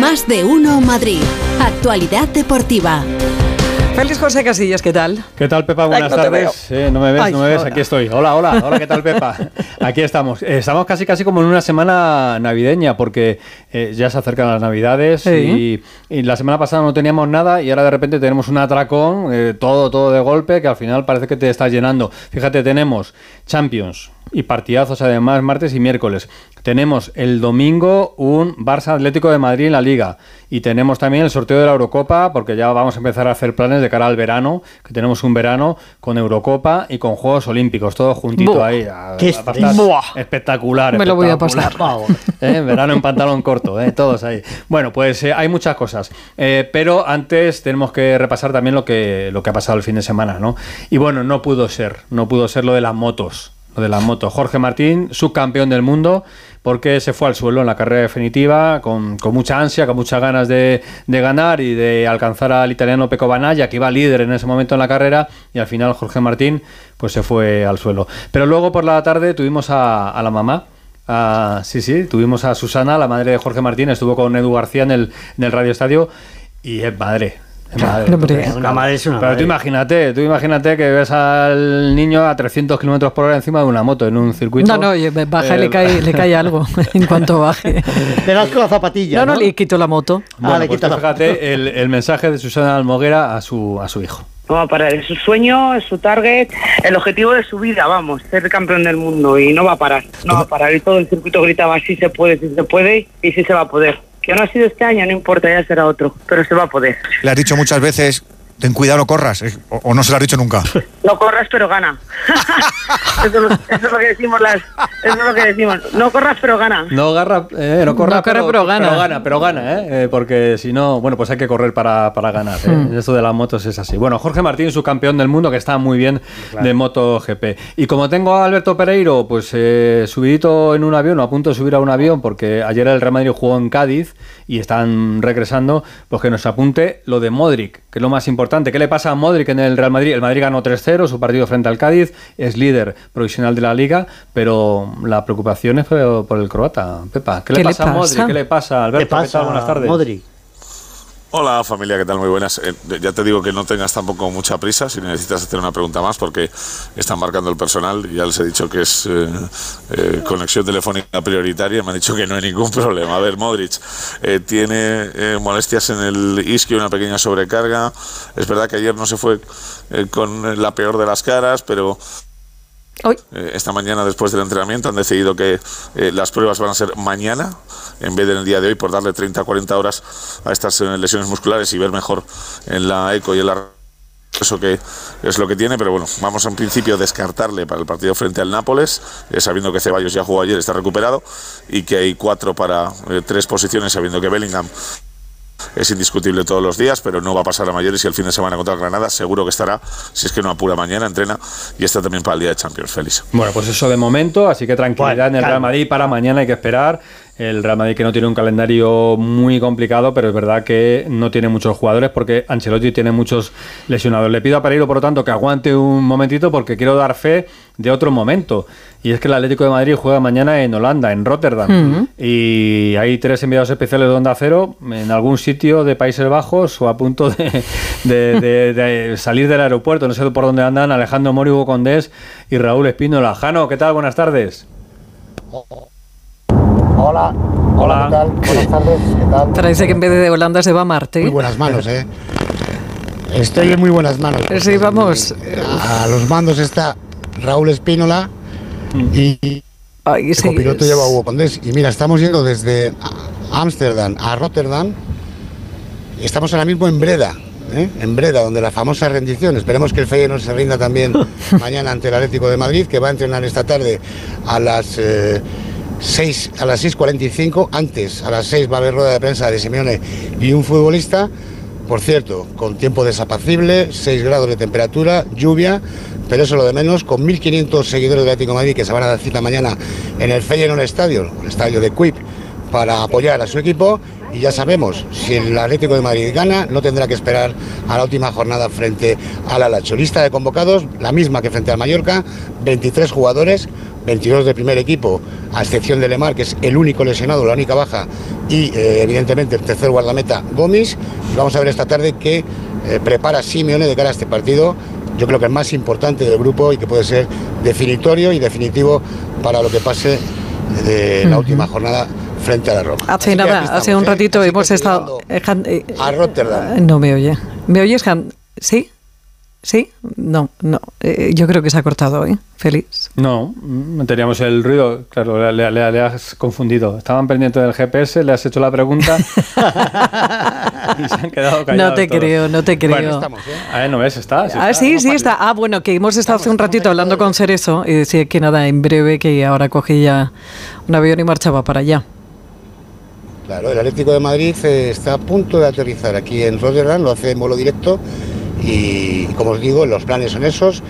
Más de uno Madrid. Actualidad deportiva. Félix José Casillas, ¿qué tal? ¿Qué tal, Pepa? Buenas no tardes. Eh, no me ves, no me ves, aquí estoy. Hola, hola, hola, ¿qué tal, Pepa? Aquí estamos. Eh, estamos casi, casi como en una semana navideña, porque eh, ya se acercan las navidades y, y, la semana pasada no teníamos nada y ahora de repente tenemos un atracón, todo, todo de golpe, que al final parece que te está llenando. Fíjate, tenemos Champions, y partidazos además martes y miércoles. Tenemos el domingo un Barça Atlético de Madrid en la Liga y tenemos también el sorteo de la Eurocopa porque ya vamos a empezar a hacer planes de cara al verano, que tenemos un verano con Eurocopa y con Juegos Olímpicos, todo juntito ahí. Qué espectacular. Me lo voy a pasar. ¿Eh? Verano en pantalón corto, ¿eh? todos ahí. Bueno, pues eh, hay muchas cosas, eh, pero antes tenemos que repasar también lo que, lo que ha pasado el fin de semana, ¿no? Y bueno, no pudo ser, no pudo ser lo de las motos de la moto. Jorge Martín, subcampeón del mundo, porque se fue al suelo en la carrera definitiva, con, mucha ansia, con muchas ganas de, ganar y de alcanzar al italiano Peco Banaya, que iba líder en ese momento en la carrera, y al final Jorge Martín pues se fue al suelo. Pero luego por la tarde tuvimos a, la mamá. sí, sí, tuvimos a Susana, la madre de Jorge Martín, estuvo con Edu García en el, en el Radio Estadio y es madre, una madre es una Pero tú imagínate, tú imagínate que ves al niño a 300 kilómetros por hora encima de una moto en un circuito. No, no, baja y le cae, le cae algo en cuanto baje. Le das con la zapatilla. No, no, le quito la moto. ah, le pues fíjate el, el, mensaje de Susana Almoguera a su, a su hijo. No va a parar, es su sueño, es su target, el objetivo de su vida, vamos, ser campeón del mundo y no va a parar, no va a parar. Y todo el circuito gritaba, sí se puede, sí se puede y sí se va a poder. Que no ha sido este año, no importa, ya será otro, pero se va a poder. Le has dicho muchas veces ten cuidado, no corras. O, no se lo has dicho nunca? No corras, pero gana. eso, es lo que decimos las. Eso es lo que decimos. No corras, pero gana. No, agarra, eh, no corras, pero, gana. Pero gana, pero gana, ¿eh? ¿eh? porque si no, bueno, pues hay que correr para, para ganar. ¿eh? Hmm. Esto de las motos es así. Bueno, Jorge Martín, su campeón del mundo, que está muy bien de MotoGP. Y como tengo a Alberto Pereiro, pues subidito en un avión, o a punto de subir a un avión, porque ayer el Real Madrid jugó en Cádiz y están regresando, pues que nos apunte lo de Modric, que es lo más importante ¿Qué le pasa a Modric en el Real Madrid? El Madrid ganó 3-0 su partido frente al Cádiz, es líder provisional de la liga, pero la preocupación es por el croata. Pepa, ¿qué, le, pasa a Modric? ¿Qué le pasa, Alberto? ¿Qué, Buenas tardes. Modric. Hola familia, ¿qué tal? Muy buenas. Eh, ya te digo que no tengas tampoco mucha prisa si necesitas hacer una pregunta más porque están marcando el personal ya les he dicho que es eh, eh, conexión telefónica prioritaria me han dicho que no hay ningún problema. A ver, Modric tiene molestias en el isquio, una pequeña sobrecarga. Es verdad que ayer no se fue con la peor de las caras, pero eh, esta mañana, después del entrenamiento, han decidido que eh, las pruebas van a ser mañana, en vez de en el día de hoy, por darle 30 40 horas a estas eh, lesiones musculares y ver mejor en la eco y en la eso que es lo que tiene, pero bueno, vamos en principio a descartarle para el partido frente al Nápoles, sabiendo que Ceballos ya jugó ayer, está recuperado, y que hay cuatro para tres posiciones, sabiendo que Bellingham es indiscutible todos los días, pero no va a pasar a mayores y el fin de semana contra Granada seguro que estará, si es que no apura mañana, entrena y está también para el día de Champions, Félix. Bueno, pues eso de momento, así que tranquilidad en el Real Madrid, para mañana hay que esperar el Real Madrid que no tiene un calendario muy complicado, pero es verdad que no tiene muchos jugadores porque Ancelotti tiene muchos lesionados. Le pido a Pereiro, por lo tanto, que aguante un momentito porque quiero dar fe de otro momento. Y es que el Atlético de Madrid juega mañana en Holanda, en Rotterdam. Y hay tres enviados especiales de Onda Cero en algún sitio de Países Bajos o a punto de, salir del aeropuerto. No sé por dónde andan Alejandro Mori, Hugo Condés y Raúl Espínola. Jano, ¿qué tal? Buenas tardes. Hola. Hola, ¿qué tal? Buenas tardes, ¿qué tal? Parece que en vez de Holanda se va a Marte. Muy buenas manos, ¿eh? Estoy en muy buenas manos. Sí, vamos. A los mandos está Raúl Espínola y Ay, el copiloto lleva Hugo Condés. Y mira, estamos yendo desde Ámsterdam a Rotterdam. Estamos ahora mismo en Breda, ¿eh? en Breda, donde la famosa rendición. Esperemos que el Feyenoord se rinda también mañana ante el Atlético de Madrid, que va a entrenar esta tarde a las... Eh, 6, a las 6.45, antes a las 6 va a haber rueda de prensa de Simeone y un futbolista, por cierto, con tiempo desapacible, 6 grados de temperatura, lluvia, pero eso lo de menos, con 1.500 seguidores de Atlético de Madrid que se van a dar cita mañana en el Feyenoord Estadio, el estadio de Quip, para apoyar a su equipo y ya sabemos, si el Atlético de Madrid gana, no tendrá que esperar a la última jornada frente al Alacho. Lista de convocados, la misma que frente al Mallorca, 23 jugadores, 22 de primer equipo, a excepción de Lemar, que es el único lesionado, la única baja, y eh, evidentemente el tercer guardameta. Y vamos a ver esta tarde qué eh, prepara Simeone de cara a este partido. Yo creo que el más importante del grupo y que puede ser definitorio y definitivo para lo que pase de la última jornada frente a la Roma. Hace Así nada, estamos, hace un ¿eh? ratito hemos estado... eh, A Rotterdam. No me oye. ¿Me oyes, Han? ¿Sí? ¿Sí? No, no. Eh, yo creo que se ha cortado hoy. Feliz. No, teníamos el ruido, claro, le, le- le has confundido. Estaban pendientes del GPS, le has hecho la pregunta y se han quedado callados. No te todos. creo, no te creo. Bueno, Estamos, ¿eh? a ver, no ves, está. Ah, sí, sí está. Ah, bueno, que hemos estado hace un ratito hablando con Cerezo y decía que nada, en breve, que ahora cogía un avión y marchaba para allá. Claro, el Atlético de Madrid eh, está a punto de aterrizar aquí en Rotterdam, lo hace en vuelo directo y como os digo, los planes son esos.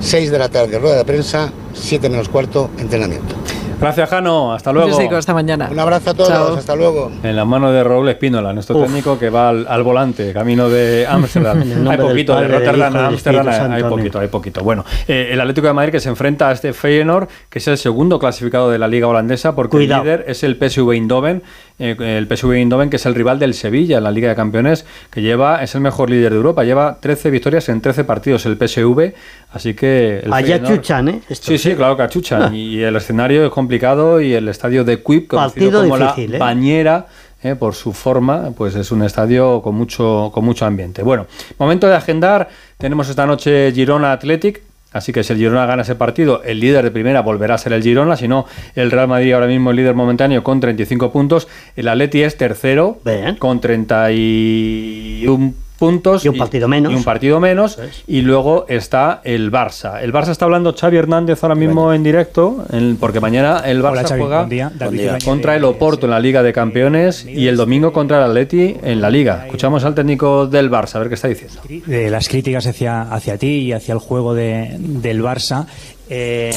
6 de la tarde, rueda de prensa, 7 menos cuarto, entrenamiento. Gracias, Jano. Hasta luego. Hasta mañana. Un abrazo a todos, Chao. hasta luego. En la mano de Raúl Espínola, nuestro técnico que va al, al volante, camino de Ámsterdam. En el hay poquito, de Rotterdam a Ámsterdam hay, poquito, hay poquito. Bueno, eh, el Atlético de Madrid que se enfrenta a este Feyenoord, que es el segundo clasificado de la liga holandesa, porque Cuidado. el líder es el PSV Eindhoven, eh, el PSV Eindhoven que es el rival del Sevilla en la Liga de Campeones, que lleva es el mejor líder de Europa, lleva 13 victorias en 13 partidos el PSV, así que el Allá Feyenoord- chuchan, ¿eh? Sí, sí, claro que achuchan. Y el escenario es complicado y el estadio de Quip, conocido como difícil, la ¿eh? Bañera, eh, por su forma, pues es un estadio con mucho, con mucho ambiente. Bueno, momento de agendar. Tenemos esta noche Girona Athletic. Así que si el Girona gana ese partido, el líder de primera volverá a ser el Girona. Si no, el Real Madrid ahora mismo es líder momentáneo con 35 puntos. El Atleti es tercero Bien. con 31 puntos. Y un partido menos. Y un partido menos. Y luego está el Barça. El Barça está hablando Xavi Hernández ahora mismo en directo, en- porque mañana el Barça Hola, Xavi. juega Buen día. Contra el Oporto en la Liga de Campeones y el domingo contra el Atleti en la Liga. Escuchamos al técnico del Barça, a ver qué está diciendo. de las críticas hacia, hacia ti y hacia el juego de- del Barça. Eh,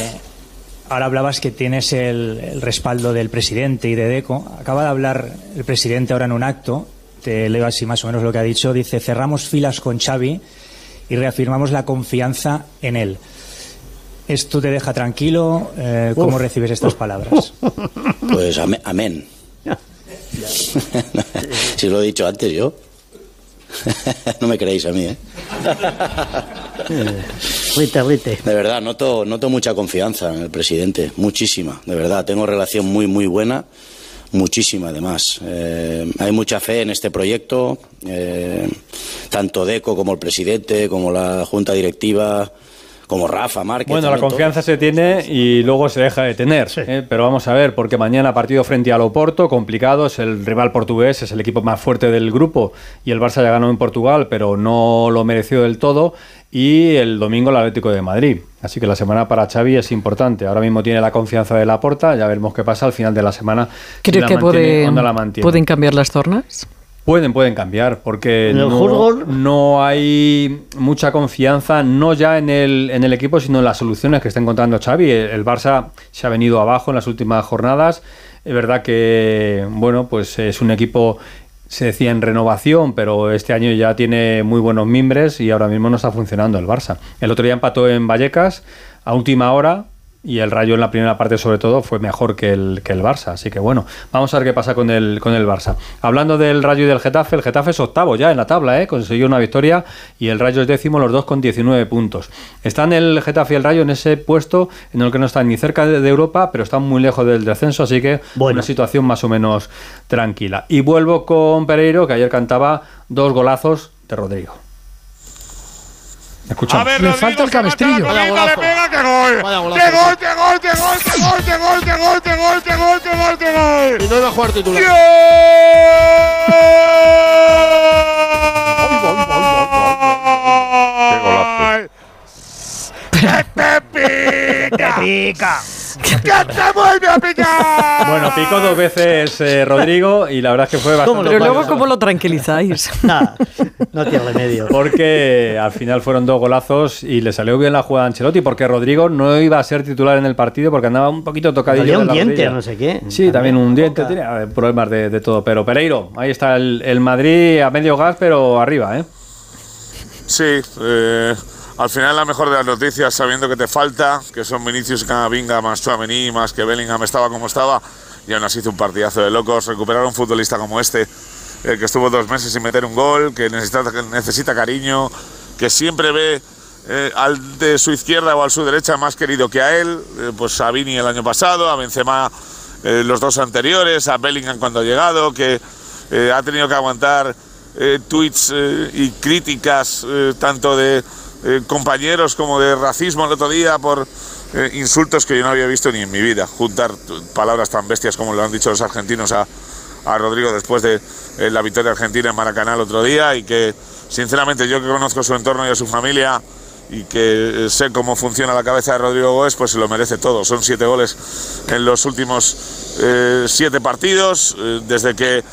ahora hablabas que tienes el, el respaldo del presidente y de Deco. Acaba de hablar el presidente ahora en un acto. Te leo así más o menos lo que ha dicho. Dice, cerramos filas con Xavi y reafirmamos la confianza en él. ¿Esto te deja tranquilo? Eh, ¿Cómo Uf. recibes estas palabras? Pues amé- amén. si lo he dicho antes yo. no me creéis a mí, ¿eh? Rite, rite. De verdad, noto, noto mucha confianza en el presidente, muchísima, de verdad. Tengo relación muy, muy buena, muchísima además. Eh, hay mucha fe en este proyecto, eh, tanto Deco como el presidente, como la junta directiva, como Rafa Márquez. Bueno, la confianza se tiene y luego se deja de tener. ¿eh? Pero vamos a ver, porque mañana partido frente al Oporto, complicado, es el rival portugués, es el equipo más fuerte del grupo y el Barça ya ganó en Portugal, pero no lo mereció del todo. Y el domingo el Atlético de Madrid. Así que la semana para Xavi es importante. Ahora mismo tiene la confianza de la porta, ya veremos qué pasa al final de la semana. ¿Crees la que mantiene puede- pueden cambiar las tornas? Pueden, pueden cambiar, porque el no, no hay mucha confianza, no ya en el, en el equipo, sino en las soluciones que está encontrando Xavi. El, el Barça se ha venido abajo en las últimas jornadas. Es verdad que, bueno, pues es un equipo, se decía en renovación, pero este año ya tiene muy buenos mimbres y ahora mismo no está funcionando el Barça. El otro día empató en Vallecas a última hora, y el Rayo en la primera parte sobre todo fue mejor que el, que el Barça. Así que bueno, vamos a ver qué pasa con el, con el Barça. Hablando del Rayo y del Getafe, el Getafe es octavo ya en la tabla, ¿eh? consiguió una victoria y el Rayo es décimo, los dos con 19 puntos. Están el Getafe y el Rayo en ese puesto en el que no están ni cerca de, de Europa, pero están muy lejos del descenso, así que Bueno. una situación más o menos tranquila. Y vuelvo con Pereiro, que ayer cantaba dos golazos de Rodrigo. Escuchamos. Le falta el cabestrillo. Vaya golazo. ¡Qué gol, qué gol, qué gol, qué gol, qué gol, qué gol, qué gol, qué gol, qué gol, qué gol! Y no iba a jugar titular. ¡Qué golazo! ¡Que te pica! ¡Que te vuelve a picar! Bueno, picó dos veces eh, Rodrigo y la verdad es que fue bastante. Pero luego, ¿cómo lo tranquilizáis? Nada, no tiene remedio. Porque al final fueron dos golazos y le salió bien la jugada a Ancelotti porque Rodrigo no iba a ser titular en el partido porque andaba un poquito tocadillo. De un la diente, rodilla. no sé qué. Sí, también un diente, tenía problemas de, de todo. Pero Pereiro, ahí está el, el Madrid a medio gas, pero arriba, ¿eh? Sí, eh, al final la mejor de las noticias, sabiendo que te falta, que son Vinicius, Camavinga, más Chouameni, más que Bellingham estaba como estaba, y aún así hizo un partidazo de locos. Recuperar a un futbolista como este, que estuvo dos meses sin meter un gol, que necesita, necesita cariño, que siempre ve eh, al de su izquierda o al su derecha más querido que a él, eh, pues a Vini el año pasado, a Benzema eh, los dos anteriores, a Bellingham cuando ha llegado, que ha tenido que aguantar tweets y críticas tanto de eh, compañeros como de racismo el otro día por eh, insultos que yo no había visto ni en mi vida. Juntar palabras tan bestias como lo han dicho los argentinos a, a Rodrigo después de eh, la victoria argentina en Maracaná el otro día y que sinceramente yo que conozco su entorno y a su familia y que sé cómo funciona la cabeza de Rodrigo Góez, pues se lo merece todo. Son siete goles en los últimos siete partidos, desde que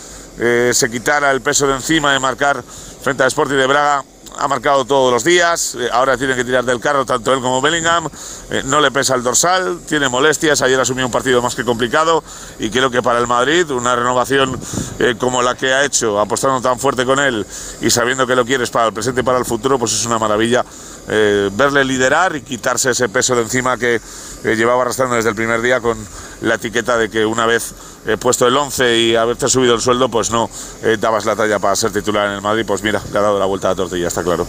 se quitara el peso de encima de marcar frente a Sporting de Braga. Ha marcado todos los días, eh, ahora tiene que tirar del carro tanto él como Bellingham, eh, no le pesa el dorsal, tiene molestias, ayer asumió un partido más que complicado y creo que para el Madrid una renovación eh, como la que ha hecho, apostando tan fuerte con él y sabiendo que lo quieres para el presente y para el futuro, pues es una maravilla verle liderar y quitarse ese peso de encima que llevaba arrastrando desde el primer día con la etiqueta de que una vez eh, puesto el 11 y haberte subido el sueldo, pues no eh, dabas la talla para ser titular en el Madrid, pues mira, le ha dado la vuelta a la tortilla, está claro.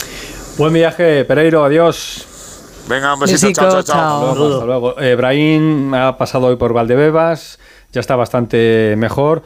Buen viaje, Pereiro, adiós. Venga, un besito, chao, chao, chao. Hasta luego. Hasta luego. Eh, Brahim ha pasado hoy por Valdebebas, ya está bastante mejor.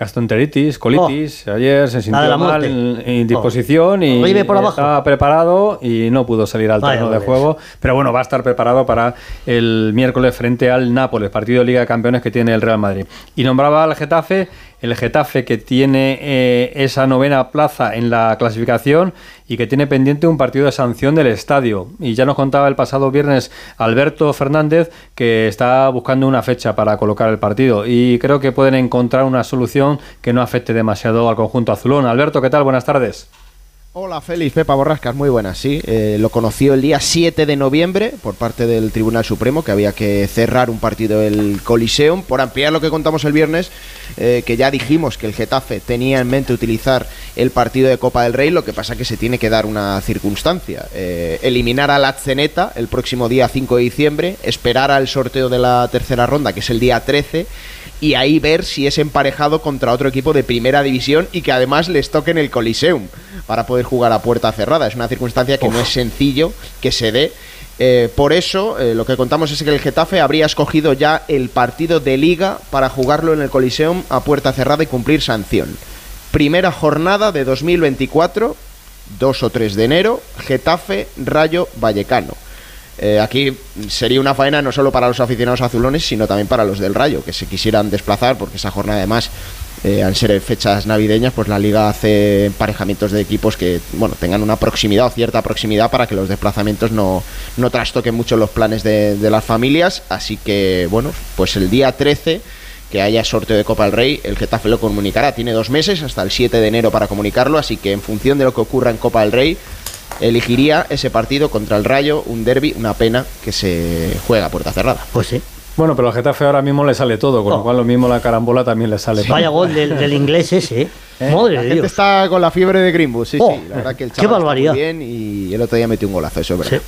Gastroenteritis, colitis, ayer se sintió Oh. mal, indisposición y por abajo. estaba preparado y no pudo salir al terreno de juego. Pero bueno, va a estar preparado para el miércoles frente al Nápoles, partido de Liga de Campeones que tiene el Real Madrid. Y nombraba al Getafe, el Getafe que tiene eh, esa novena plaza en la clasificación y que tiene pendiente un partido de sanción del estadio. Y ya nos contaba el pasado viernes Alberto Fernández que está buscando una fecha para colocar el partido y creo que pueden encontrar una solución que no afecte demasiado al conjunto azulón. Alberto, ¿qué tal? Buenas tardes. Hola Félix, Pepa Borrascas, muy buenas, sí. Eh, lo conoció el día 7 de noviembre por parte del Tribunal Supremo que había que cerrar un partido del Coliseum. Por ampliar lo que contamos el viernes, eh, que ya dijimos que el Getafe tenía en mente utilizar el partido de Copa del Rey, lo que pasa que se tiene que dar una circunstancia. Eh, eliminar a la Zeneta el próximo día 5 de diciembre, esperar al sorteo de la tercera ronda, que es el día 13, y ahí ver si es emparejado contra otro equipo de primera división y que además les toque en el Coliseum para poder jugar a puerta cerrada. Es una circunstancia que no es sencillo que se dé. Eh, por eso, eh, lo que contamos es que el Getafe habría escogido ya el partido de liga para jugarlo en el Coliseum a puerta cerrada y cumplir sanción. Primera jornada de 2024, 2 o 3 de enero, Getafe, Rayo, Vallecano. Eh, aquí sería una faena no solo para los aficionados azulones, sino también para los del Rayo, que se quisieran desplazar, porque esa jornada además, eh, al ser fechas navideñas, pues la liga hace emparejamientos de equipos que bueno tengan una proximidad o cierta proximidad para que los desplazamientos no, no trastoquen mucho los planes de, de las familias. Así que bueno, pues el día 13 que haya sorteo de Copa del Rey, el Getafe lo comunicará. Tiene dos meses, hasta el 7 de enero para comunicarlo, así que en función de lo que ocurra en Copa del Rey, elegiría ese partido contra el Rayo, un derby, una pena que se juega a puerta cerrada. Pues sí. Bueno, pero al Getafe ahora mismo le sale todo, con lo Oh. cual lo mismo la carambola también le sale. Vaya gol del, del inglés ese, ¿eh? Madre La de gente Dios. está con la fiebre de Greenwood, sí, Oh, sí. La verdad que el qué chaval está muy bien y el otro día metió un golazo, eso es verdad.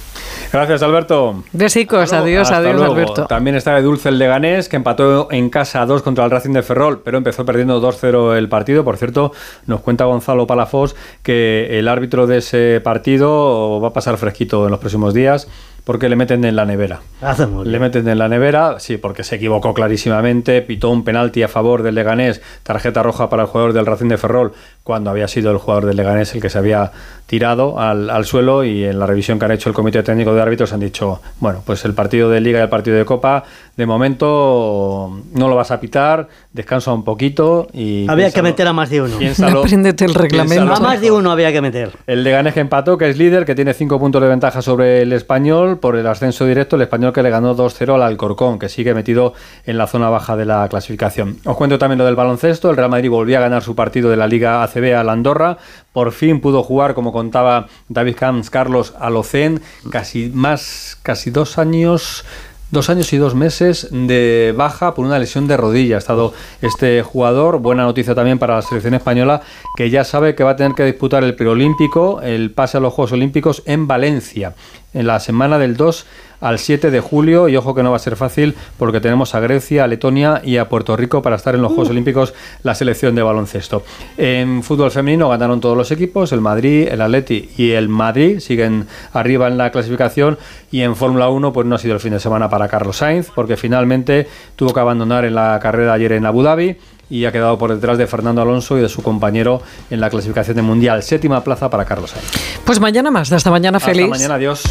Gracias, Alberto. Besicos, adiós, Hasta adiós, luego. Alberto. También está de Dulce el Leganés, que empató en casa 2 contra el Racing de Ferrol, pero empezó perdiendo 2-0 el partido. Por cierto, nos cuenta Gonzalo Palafós que el árbitro de ese partido va a pasar fresquito en los próximos días porque le meten en la nevera. Hace muy Le meten en la nevera, sí, porque se equivocó clarísimamente, pitó un penalti a favor del Leganés, tarjeta roja para el jugador del Racing de Ferrol, cuando había sido el jugador del Leganés el que se había tirado al, al suelo y en la revisión que han hecho el Comité Técnico de Árbitros han dicho, bueno, pues el partido de Liga y el partido de Copa, de momento no lo vas a pitar, descansa un poquito y... Había que meter a más de uno. piénsalo- Apréndete el reglamento. A más de uno había que meter. el Leganés que empató, que es líder, que tiene 5 puntos de ventaja sobre el español por el ascenso directo. El español que le ganó 2-0 al Alcorcón, que sigue metido en la zona baja de la clasificación. Os cuento también lo del baloncesto. El Real Madrid volvió a ganar su partido de la Liga ACB a la Andorra. Por fin pudo jugar, como contaba David Camps Carlos, al Ocen. Casi más, casi dos años dos años y dos meses de baja por una lesión de rodilla. Ha estado este jugador, buena noticia también para la selección española, que ya sabe que va a tener que disputar el preolímpico, el pase a los Juegos Olímpicos en Valencia, en la semana del 2 al 7 de julio y ojo que no va a ser fácil porque tenemos a Grecia, a Letonia y a Puerto Rico para estar en los Juegos Olímpicos la selección de baloncesto. En fútbol femenino ganaron todos los equipos, el Madrid, el Atleti y el Madrid siguen arriba en la clasificación y en Fórmula 1 pues no ha sido el fin de semana para Carlos Sainz porque finalmente tuvo que abandonar en la carrera ayer en Abu Dhabi y ha quedado por detrás de Fernando Alonso y de su compañero en la clasificación de mundial. Séptima plaza para Carlos Sainz. Pues mañana más, hasta mañana Hasta feliz. mañana, adiós.